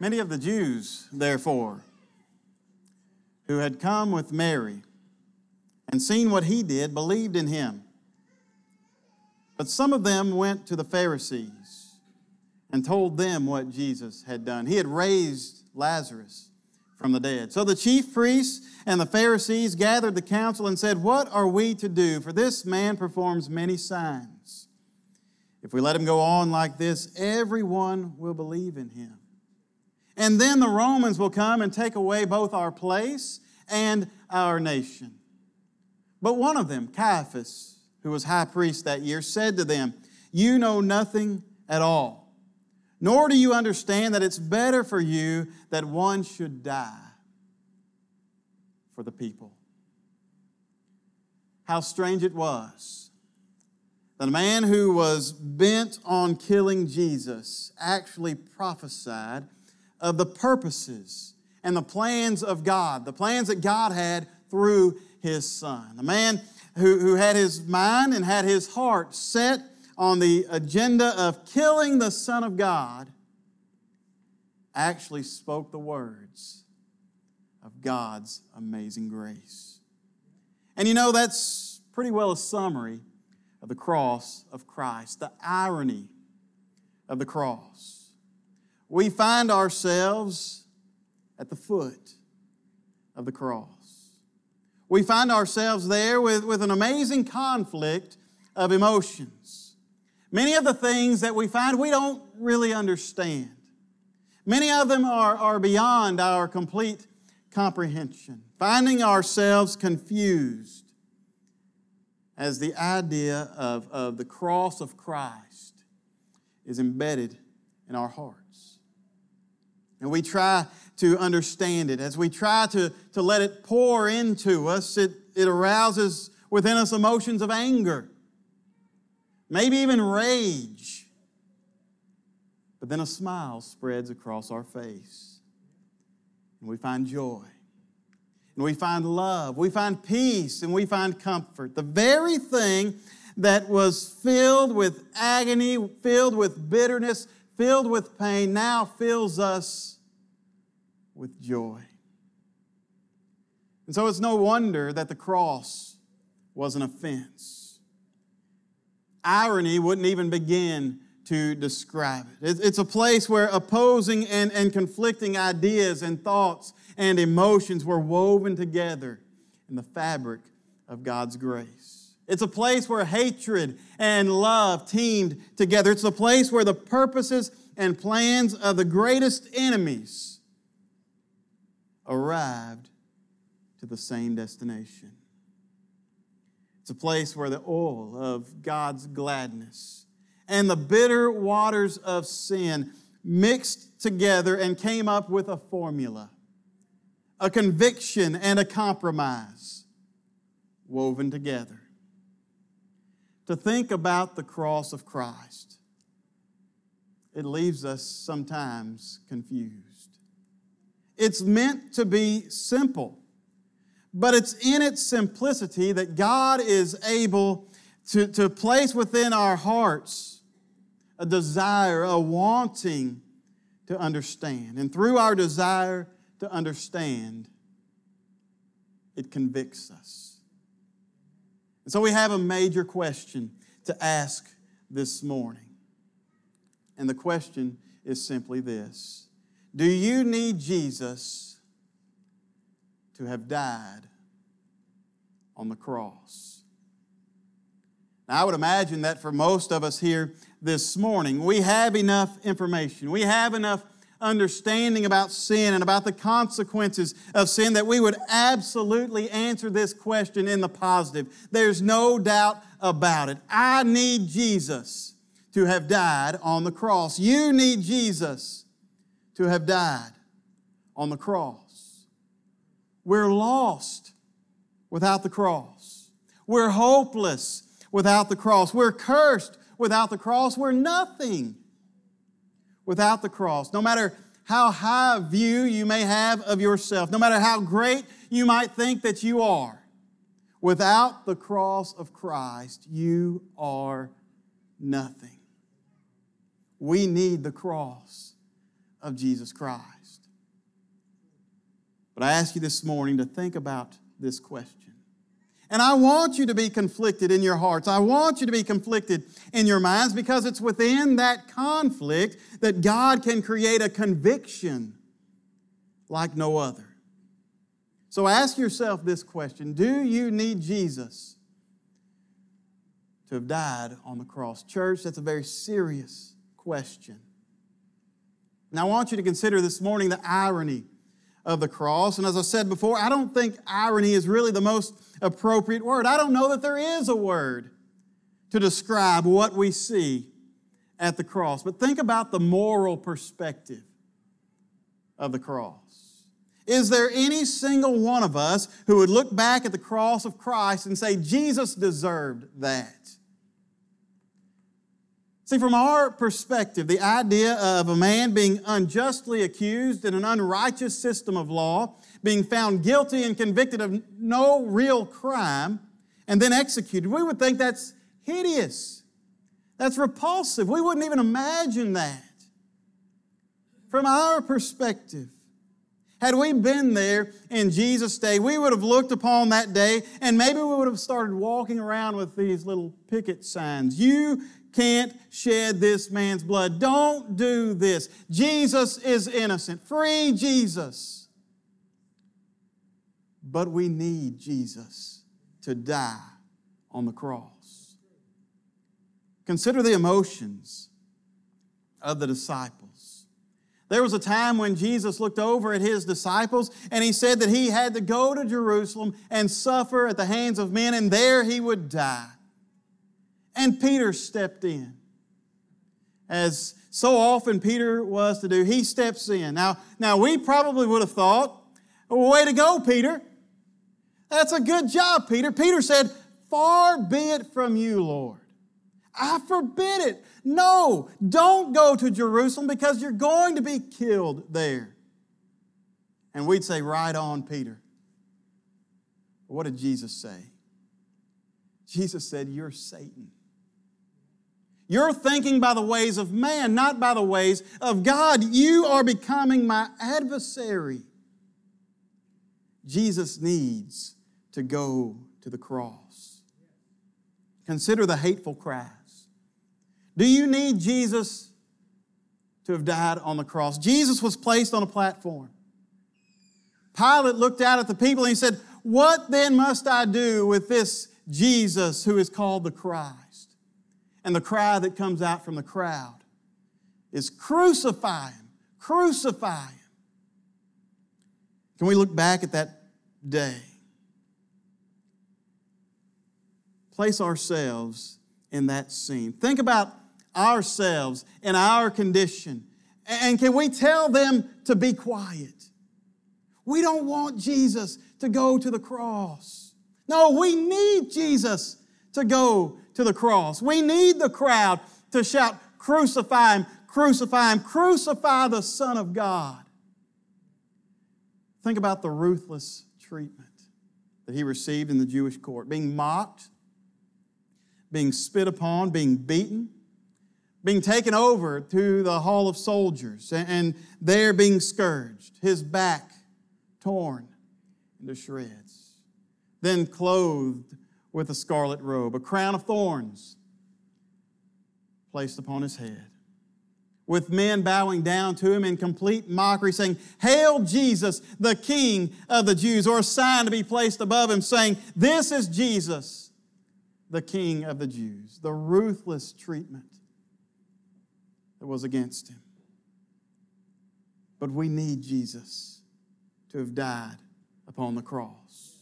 Many of the Jews, therefore, who had come with Mary and seen what he did, believed in him. But some of them went to the Pharisees and told them what Jesus had done. He had raised Lazarus from the dead. So the chief priests and the Pharisees gathered the council and said, What are we to do? For this man performs many signs. If we let him go on like this, everyone will believe in him. And then the Romans will come and take away both our place and our nation. But one of them, Caiaphas, who was high priest that year, said to them, You know nothing at all, nor do you understand that it's better for you that one should die for the people. How strange it was that a man who was bent on killing Jesus actually prophesied of the purposes and the plans of God, the plans that God had through his son. A man who, who had his mind and had his heart set on the agenda of killing the Son of God actually spoke the words of God's amazing grace. And you know, that's pretty well a summary of the cross of Christ, the irony of the cross. We find ourselves at the foot of the cross. We find ourselves there with, with an amazing conflict of emotions. Many of the things that we find we don't really understand. Many of them are, are beyond our complete comprehension, finding ourselves confused as the idea of, of the cross of Christ is embedded in our hearts. And we try to understand it, as we try to, to let it pour into us, it, it arouses within us emotions of anger, maybe even rage. But then a smile spreads across our face, and we find joy. And we find love, we find peace, and we find comfort. The very thing that was filled with agony, filled with bitterness, filled with pain, now fills us with joy. And so it's no wonder that the cross was an offense. Irony wouldn't even begin to describe it. It's a place where opposing and, and conflicting ideas and thoughts and emotions were woven together in the fabric of God's grace. It's a place where hatred and love teamed together. It's a place where the purposes and plans of the greatest enemies arrived to the same destination. It's a place where the oil of God's gladness and the bitter waters of sin mixed together and came up with a formula, a conviction and a compromise woven together. To think about the cross of Christ, it leaves us sometimes confused. It's meant to be simple, but it's in its simplicity that God is able to, to place within our hearts a desire, a wanting to understand. And through our desire to understand, it convicts us. And so we have a major question to ask this morning. And the question is simply this do you need Jesus to have died on the cross? Now, I would imagine that for most of us here this morning, we have enough information. We have enough understanding about sin and about the consequences of sin that we would absolutely answer this question in the positive. There's no doubt about it. I need Jesus to have died on the cross. You need Jesus to have died on the cross. We're lost without the cross. We're hopeless without the cross. We're cursed without the cross. We're nothing without the cross. No matter how high a view you may have of yourself, no matter how great you might think that you are, without the cross of Christ, you are nothing. We need the cross of Jesus Christ. But I ask you this morning to think about this question. And I want you to be conflicted in your hearts. I want you to be conflicted in your minds because it's within that conflict that God can create a conviction like no other. So ask yourself this question Do you need Jesus to have died on the cross? Church, that's a very serious question. Now, I want you to consider this morning the irony of the cross. And as I said before, I don't think irony is really the most appropriate word. I don't know that there is a word to describe what we see at the cross. But think about the moral perspective of the cross. Is there any single one of us who would look back at the cross of Christ and say, Jesus deserved that? See, from our perspective, the idea of a man being unjustly accused in an unrighteous system of law, being found guilty and convicted of no real crime, and then executed, we would think that's hideous. That's repulsive. We wouldn't even imagine that. From our perspective, had we been there in Jesus' day, we would have looked upon that day and maybe we would have started walking around with these little picket signs. You can't shed this man's blood. Don't do this. Jesus is innocent. Free Jesus. But we need Jesus to die on the cross. Consider the emotions of the disciples. There was a time when Jesus looked over at his disciples and he said that he had to go to Jerusalem and suffer at the hands of men, and there he would die. And Peter stepped in. As so often Peter was to do, he steps in. Now, now we probably would have thought, way to go, Peter. That's a good job, Peter. Peter said, Far be it from you, Lord. I forbid it. No, don't go to Jerusalem because you're going to be killed there. And we'd say, Right on, Peter. What did Jesus say? Jesus said, You're Satan. You're thinking by the ways of man, not by the ways of God. You are becoming my adversary. Jesus needs to go to the cross. Consider the hateful cries. Do you need Jesus to have died on the cross? Jesus was placed on a platform. Pilate looked out at the people and he said, What then must I do with this Jesus who is called the Christ? And the cry that comes out from the crowd is crucify him, crucify him. Can we look back at that day? Place ourselves in that scene. Think about ourselves and our condition. And can we tell them to be quiet? We don't want Jesus to go to the cross. No, we need Jesus to go to the cross. We need the crowd to shout, Crucify him, crucify him, crucify the Son of God. Think about the ruthless treatment that he received in the Jewish court being mocked, being spit upon, being beaten, being taken over to the hall of soldiers, and there being scourged, his back torn into shreds, then clothed with a scarlet robe, a crown of thorns placed upon his head, with men bowing down to him in complete mockery, saying, Hail Jesus, the King of the Jews, or a sign to be placed above him, saying, This is Jesus, the King of the Jews. The ruthless treatment that was against him. But we need Jesus to have died upon the cross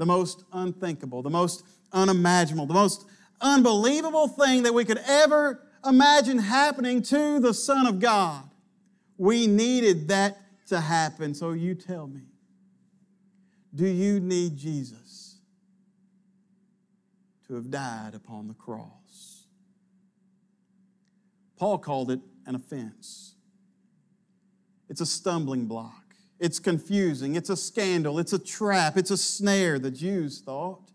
the most unthinkable, the most unimaginable, the most unbelievable thing that we could ever imagine happening to the Son of God. We needed that to happen. So you tell me, do you need Jesus to have died upon the cross? Paul called it an offense. It's a stumbling block. It's confusing. It's a scandal. It's a trap. It's a snare, the Jews thought.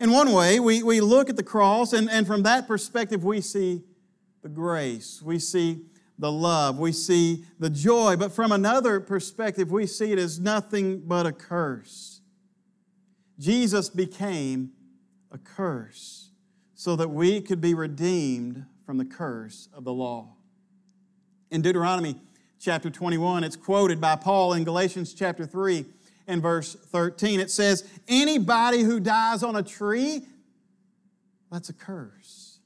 In one way, we, we look at the cross, and, and from that perspective, we see the grace. We see the love, we see the joy, but from another perspective, we see it as nothing but a curse. Jesus became a curse so that we could be redeemed from the curse of the law. In Deuteronomy chapter 21, it's quoted by Paul in Galatians chapter 3 and verse 13. It says, Anybody who dies on a tree, that's a curse.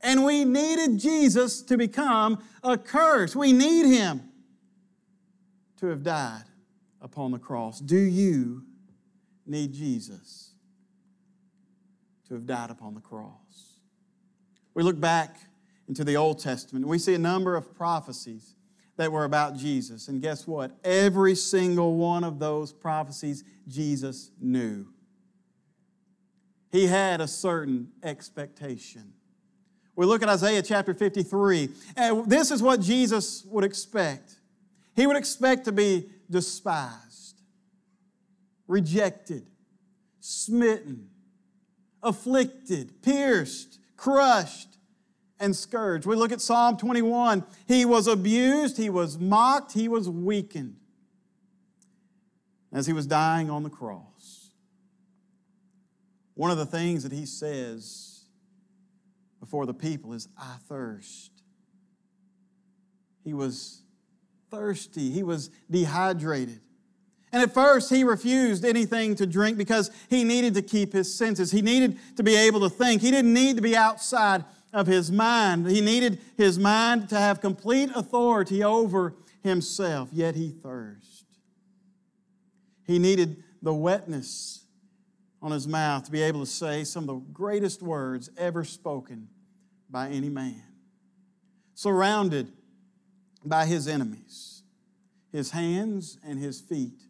And we needed Jesus to become a curse. We need him to have died upon the cross. Do you need Jesus to have died upon the cross? We look back into the Old Testament, and we see a number of prophecies that were about Jesus. And guess what? Every single one of those prophecies Jesus knew. He had a certain expectation. We look at Isaiah chapter 53, and this is what Jesus would expect. He would expect to be despised, rejected, smitten, afflicted, pierced, crushed, and scourged. We look at Psalm 21. He was abused, he was mocked, he was weakened as he was dying on the cross. One of the things that he says before the people is, I thirst. He was thirsty, he was dehydrated. And at first, he refused anything to drink because he needed to keep his senses. He needed to be able to think. He didn't need to be outside of his mind. He needed his mind to have complete authority over himself, yet he thirsted. He needed the wetness on his mouth to be able to say some of the greatest words ever spoken by any man. Surrounded by his enemies, his hands and his feet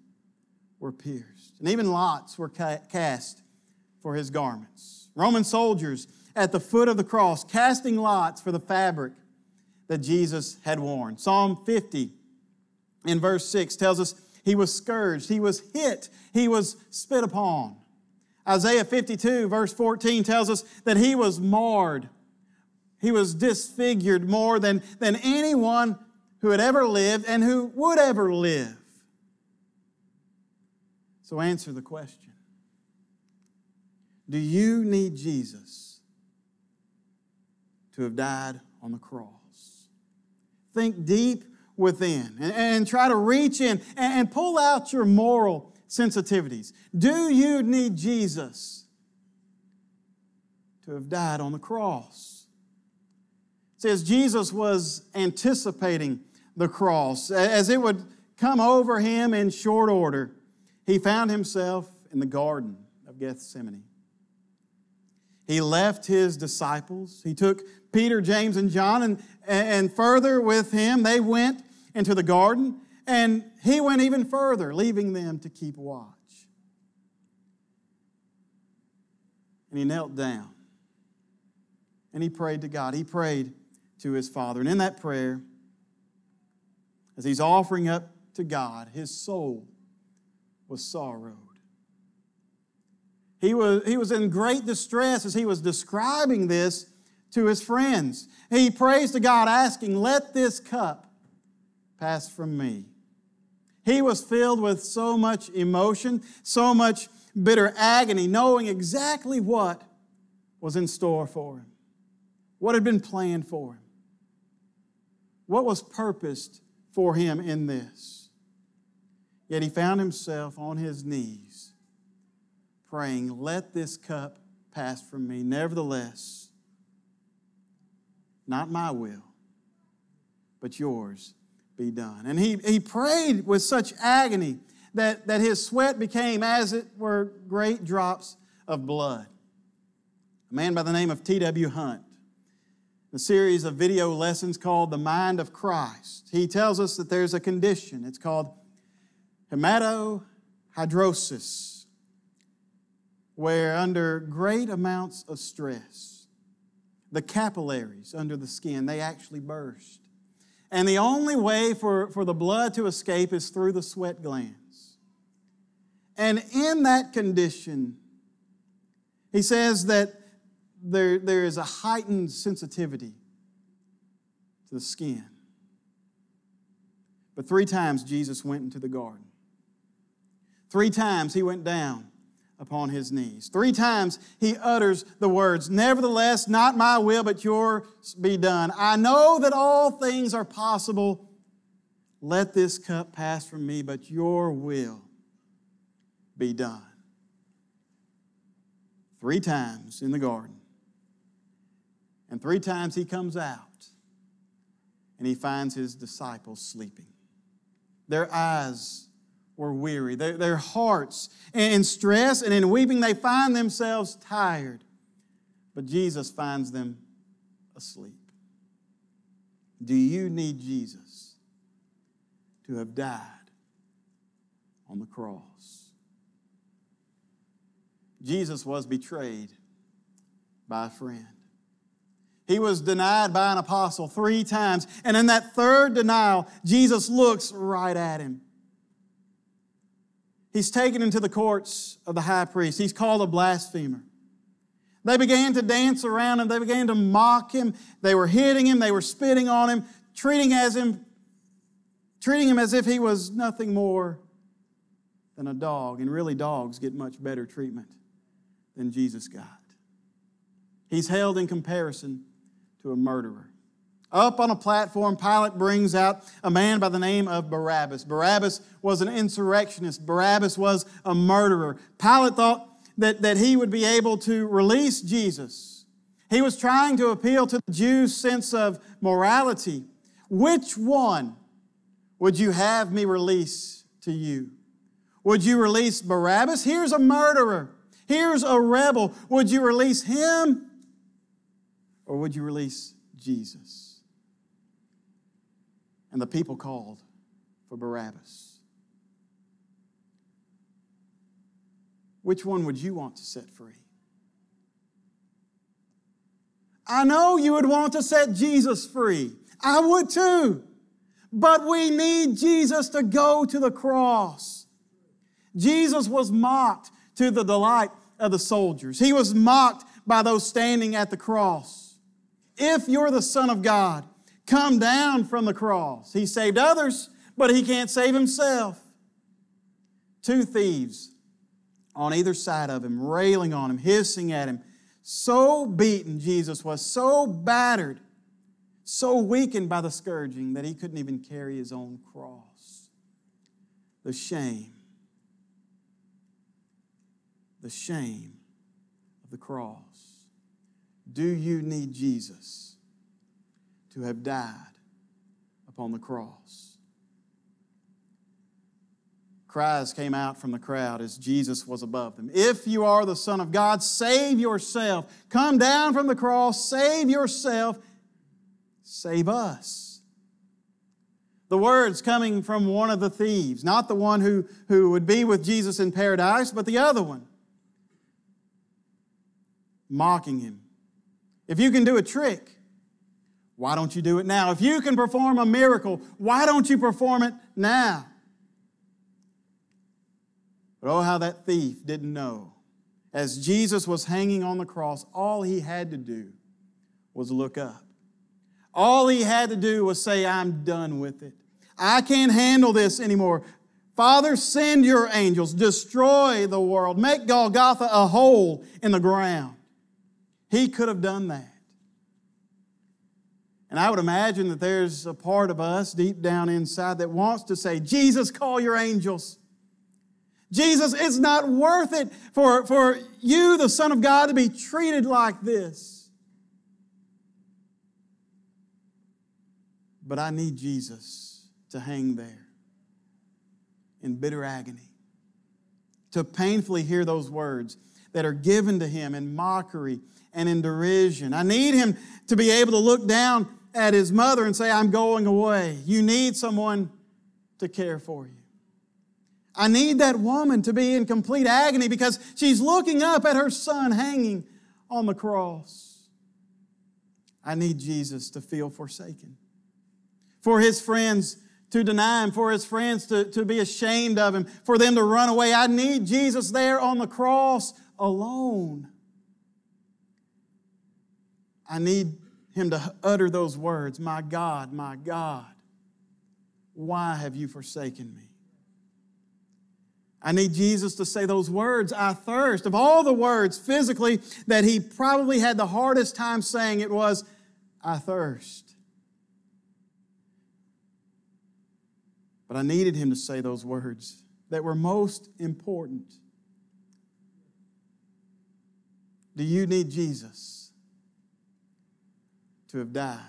were pierced, and even lots were cast for his garments. Roman soldiers at the foot of the cross, casting lots for the fabric that Jesus had worn. Psalm 50 in verse 6 tells us he was scourged, he was hit, he was spit upon. Isaiah 52, verse 14, tells us that he was marred. He was disfigured more than, than anyone who had ever lived and who would ever live. So answer the question Do you need Jesus? to have died on the cross. Think deep within and, and try to reach in and, and pull out your moral sensitivities. Do you need Jesus to have died on the cross? It says Jesus was anticipating the cross as it would come over him in short order. He found himself in the Garden of Gethsemane. He left his disciples. He took Peter, James, and John, and, and further with him, they went into the garden, and he went even further, leaving them to keep watch. And he knelt down and he prayed to God. He prayed to his Father. And in that prayer, as he's offering up to God, his soul was sorrowed. He was, he was in great distress as he was describing this to his friends. He prays to God, asking, Let this cup pass from me. He was filled with so much emotion, so much bitter agony, knowing exactly what was in store for him, what had been planned for him, what was purposed for him in this. Yet he found himself on his knees praying, Let this cup pass from me. Nevertheless, not my will, but yours be done. And he, he prayed with such agony that, that his sweat became, as it were, great drops of blood. A man by the name of T.W. Hunt, a series of video lessons called The Mind of Christ, he tells us that there's a condition. It's called hematohidrosis, where under great amounts of stress, the capillaries under the skin, they actually burst. And the only way for, for the blood to escape is through the sweat glands. And in that condition, he says that there, there is a heightened sensitivity to the skin. But three times Jesus went into the garden. Three times he went down upon his knees. Three times he utters the words, Nevertheless, not my will, but yours be done. I know that all things are possible. Let this cup pass from me, but your will be done. Three times in the garden. And three times he comes out and he finds his disciples sleeping. Their eyes were weary, their, their hearts in stress and in weeping, they find themselves tired. But Jesus finds them asleep. Do you need Jesus to have died on the cross? Jesus was betrayed by a friend. He was denied by an apostle three times. And in that third denial, Jesus looks right at him. He's taken into the courts of the high priest. He's called a blasphemer. They began to dance around him. They began to mock him. They were hitting him. They were spitting on him, treating, as him, treating him as if he was nothing more than a dog. And really, dogs get much better treatment than Jesus got. He's held in comparison to a murderer. Up on a platform, Pilate brings out a man by the name of Barabbas. Barabbas was an insurrectionist, Barabbas was a murderer. Pilate thought that, that he would be able to release Jesus. He was trying to appeal to the Jews' sense of morality. Which one would you have me release to you? Would you release Barabbas? Here's a murderer. Here's a rebel. Would you release him? Or would you release Jesus? And the people called for Barabbas. Which one would you want to set free? I know you would want to set Jesus free. I would too. But we need Jesus to go to the cross. Jesus was mocked to the delight of the soldiers. He was mocked by those standing at the cross. If you're the Son of God, come down from the cross. He saved others, but he can't save himself. Two thieves on either side of him, railing on him, hissing at him. So beaten Jesus was, so battered, so weakened by the scourging that he couldn't even carry his own cross. The shame, the shame of the cross. Do you need Jesus to have died upon the cross? Cries came out from the crowd as Jesus was above them. If you are the Son of God, save yourself. Come down from the cross, save yourself, save us. The words coming from one of the thieves, not the one who, who would be with Jesus in paradise, but the other one, mocking him if you can do a trick, why don't you do it now? If you can perform a miracle, why don't you perform it now? But oh, how that thief didn't know. As Jesus was hanging on the cross, all he had to do was look up. All he had to do was say, I'm done with it. I can't handle this anymore. Father, send your angels, destroy the world, make Golgotha a hole in the ground. He could have done that. And I would imagine that there's a part of us deep down inside that wants to say, Jesus, call your angels. Jesus, it's not worth it for, for you, the Son of God, to be treated like this. But I need Jesus to hang there in bitter agony, to painfully hear those words that are given to him in mockery and in derision. I need him to be able to look down at his mother and say, I'm going away. You need someone to care for you. I need that woman to be in complete agony because she's looking up at her son hanging on the cross. I need Jesus to feel forsaken, for his friends to deny him, for his friends to, to be ashamed of him, for them to run away. I need Jesus there on the cross alone. I need him to utter those words My God, my God, Why have you forsaken me? I need Jesus to say those words, I thirst. Of all the words physically that he probably had the hardest time saying, it was, I thirst. But I needed him to say those words that were most important. Do you need Jesus to have died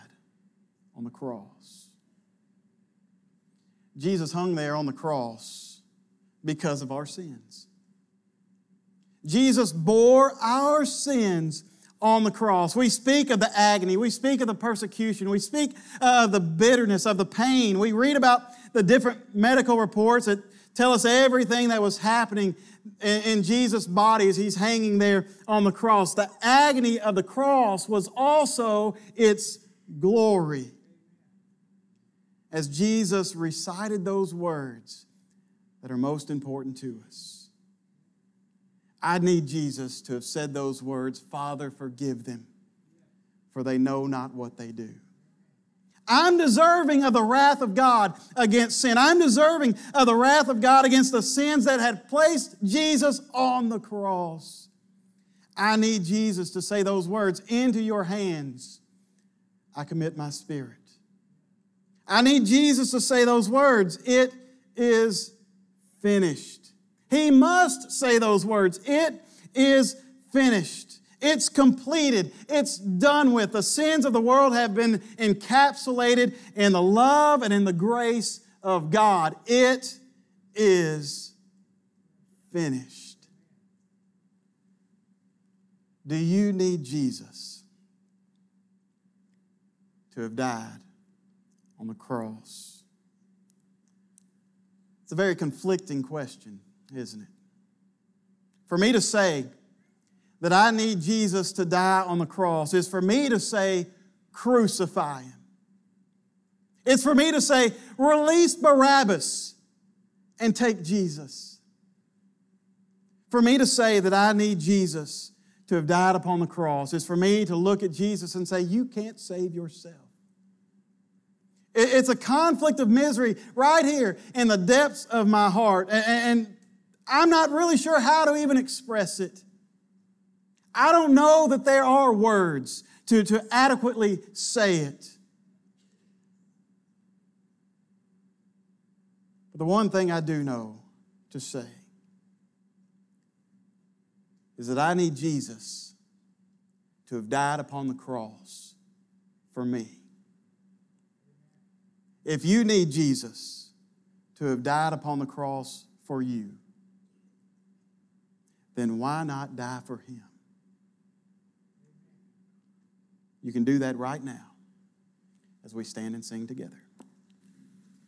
on the cross? Jesus hung there on the cross because of our sins. Jesus bore our sins on the cross. We speak of the agony, we speak of the persecution, we speak of the bitterness, of the pain. We read about the different medical reports that tell us everything that was happening in Jesus' body as he's hanging there on the cross. The agony of the cross was also its glory. As Jesus recited those words, that are most important to us. I need Jesus to have said those words Father, forgive them, for they know not what they do. I'm deserving of the wrath of God against sin. I'm deserving of the wrath of God against the sins that had placed Jesus on the cross. I need Jesus to say those words Into your hands I commit my spirit. I need Jesus to say those words It is finished. He must say those words. It is finished. It's completed. It's done with. The sins of the world have been encapsulated in the love and in the grace of God. It is finished. Do you need Jesus to have died on the cross? It's a very conflicting question, isn't it? For me to say that I need Jesus to die on the cross is for me to say, crucify him. It's for me to say, release Barabbas and take Jesus. For me to say that I need Jesus to have died upon the cross is for me to look at Jesus and say, You can't save yourself. It's a conflict of misery right here in the depths of my heart. And I'm not really sure how to even express it. I don't know that there are words to, to adequately say it. But the one thing I do know to say is that I need Jesus to have died upon the cross for me. If you need Jesus to have died upon the cross for you, then why not die for him? You can do that right now as we stand and sing together.